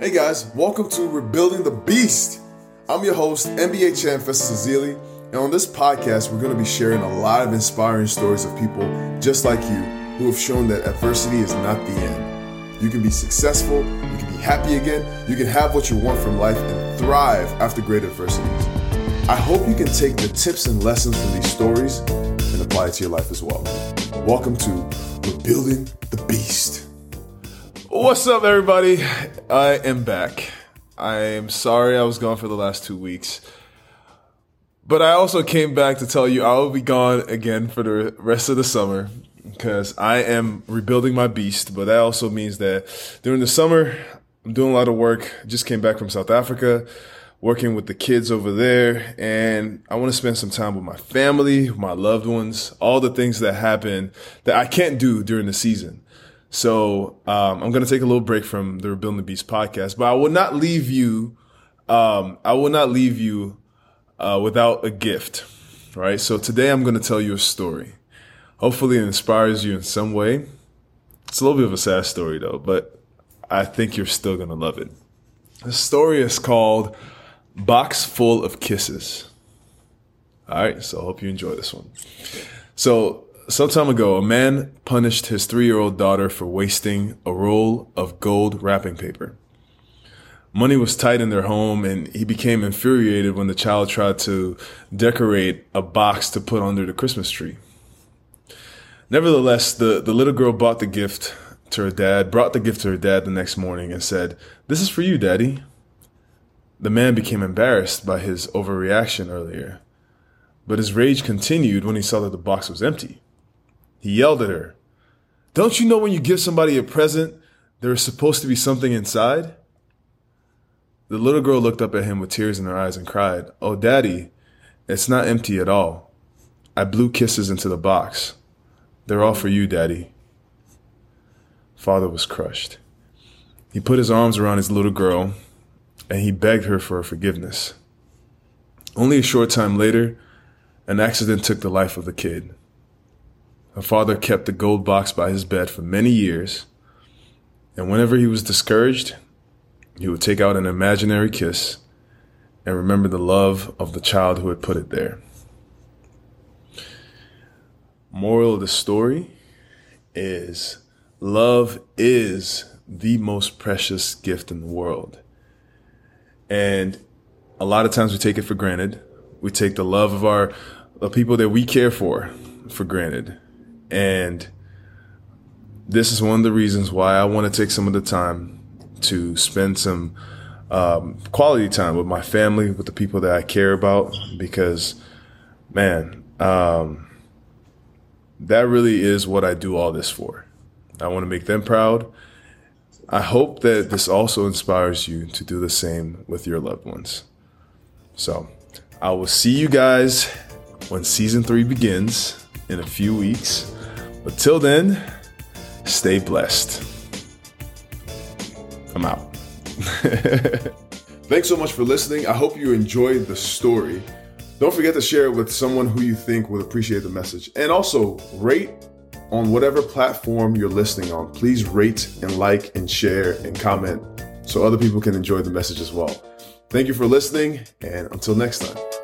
Hey guys, welcome to Rebuilding the Beast. I'm your host, NBA champ Festus Ezeli, and on this podcast, we're going to be sharing a lot of inspiring stories of people just like you who have shown that adversity is not the end. You can be successful, you can be happy again, you can have what you want from life and thrive after great adversities. I hope you can take the tips and lessons from these stories and apply it to your life as well. Welcome to Rebuilding the Beast. What's up, everybody? I am back. I am sorry I was gone for the last two weeks. But I also came back to tell you I will be gone again for the rest of the summer because I am rebuilding my beast. But that also means that during the summer, I'm doing a lot of work. Just came back from South Africa, working with the kids over there. And I want to spend some time with my family, my loved ones, all the things that happen that I can't do during the season. So um, I'm going to take a little break from the Rebuilding the Beast podcast, but I will not leave you. Um, I will not leave you uh, without a gift, right? So today I'm going to tell you a story. Hopefully, it inspires you in some way. It's a little bit of a sad story though, but I think you're still going to love it. The story is called "Box Full of Kisses." All right, so I hope you enjoy this one. So some time ago, a man punished his three year old daughter for wasting a roll of gold wrapping paper. Money was tight in their home, and he became infuriated when the child tried to decorate a box to put under the Christmas tree. Nevertheless, the, the little girl bought the gift to her dad, brought the gift to her dad the next morning, and said, This is for you, Daddy. The man became embarrassed by his overreaction earlier, but his rage continued when he saw that the box was empty. He yelled at her, Don't you know when you give somebody a present, there is supposed to be something inside? The little girl looked up at him with tears in her eyes and cried, Oh, daddy, it's not empty at all. I blew kisses into the box. They're all for you, daddy. Father was crushed. He put his arms around his little girl and he begged her for her forgiveness. Only a short time later, an accident took the life of the kid. Her father kept the gold box by his bed for many years, and whenever he was discouraged, he would take out an imaginary kiss and remember the love of the child who had put it there. Moral of the story is love is the most precious gift in the world. And a lot of times we take it for granted. We take the love of our the people that we care for for granted. And this is one of the reasons why I want to take some of the time to spend some um, quality time with my family, with the people that I care about, because, man, um, that really is what I do all this for. I want to make them proud. I hope that this also inspires you to do the same with your loved ones. So, I will see you guys when season three begins in a few weeks. But till then, stay blessed. I'm out. Thanks so much for listening. I hope you enjoyed the story. Don't forget to share it with someone who you think would appreciate the message. And also, rate on whatever platform you're listening on. Please rate and like and share and comment so other people can enjoy the message as well. Thank you for listening, and until next time.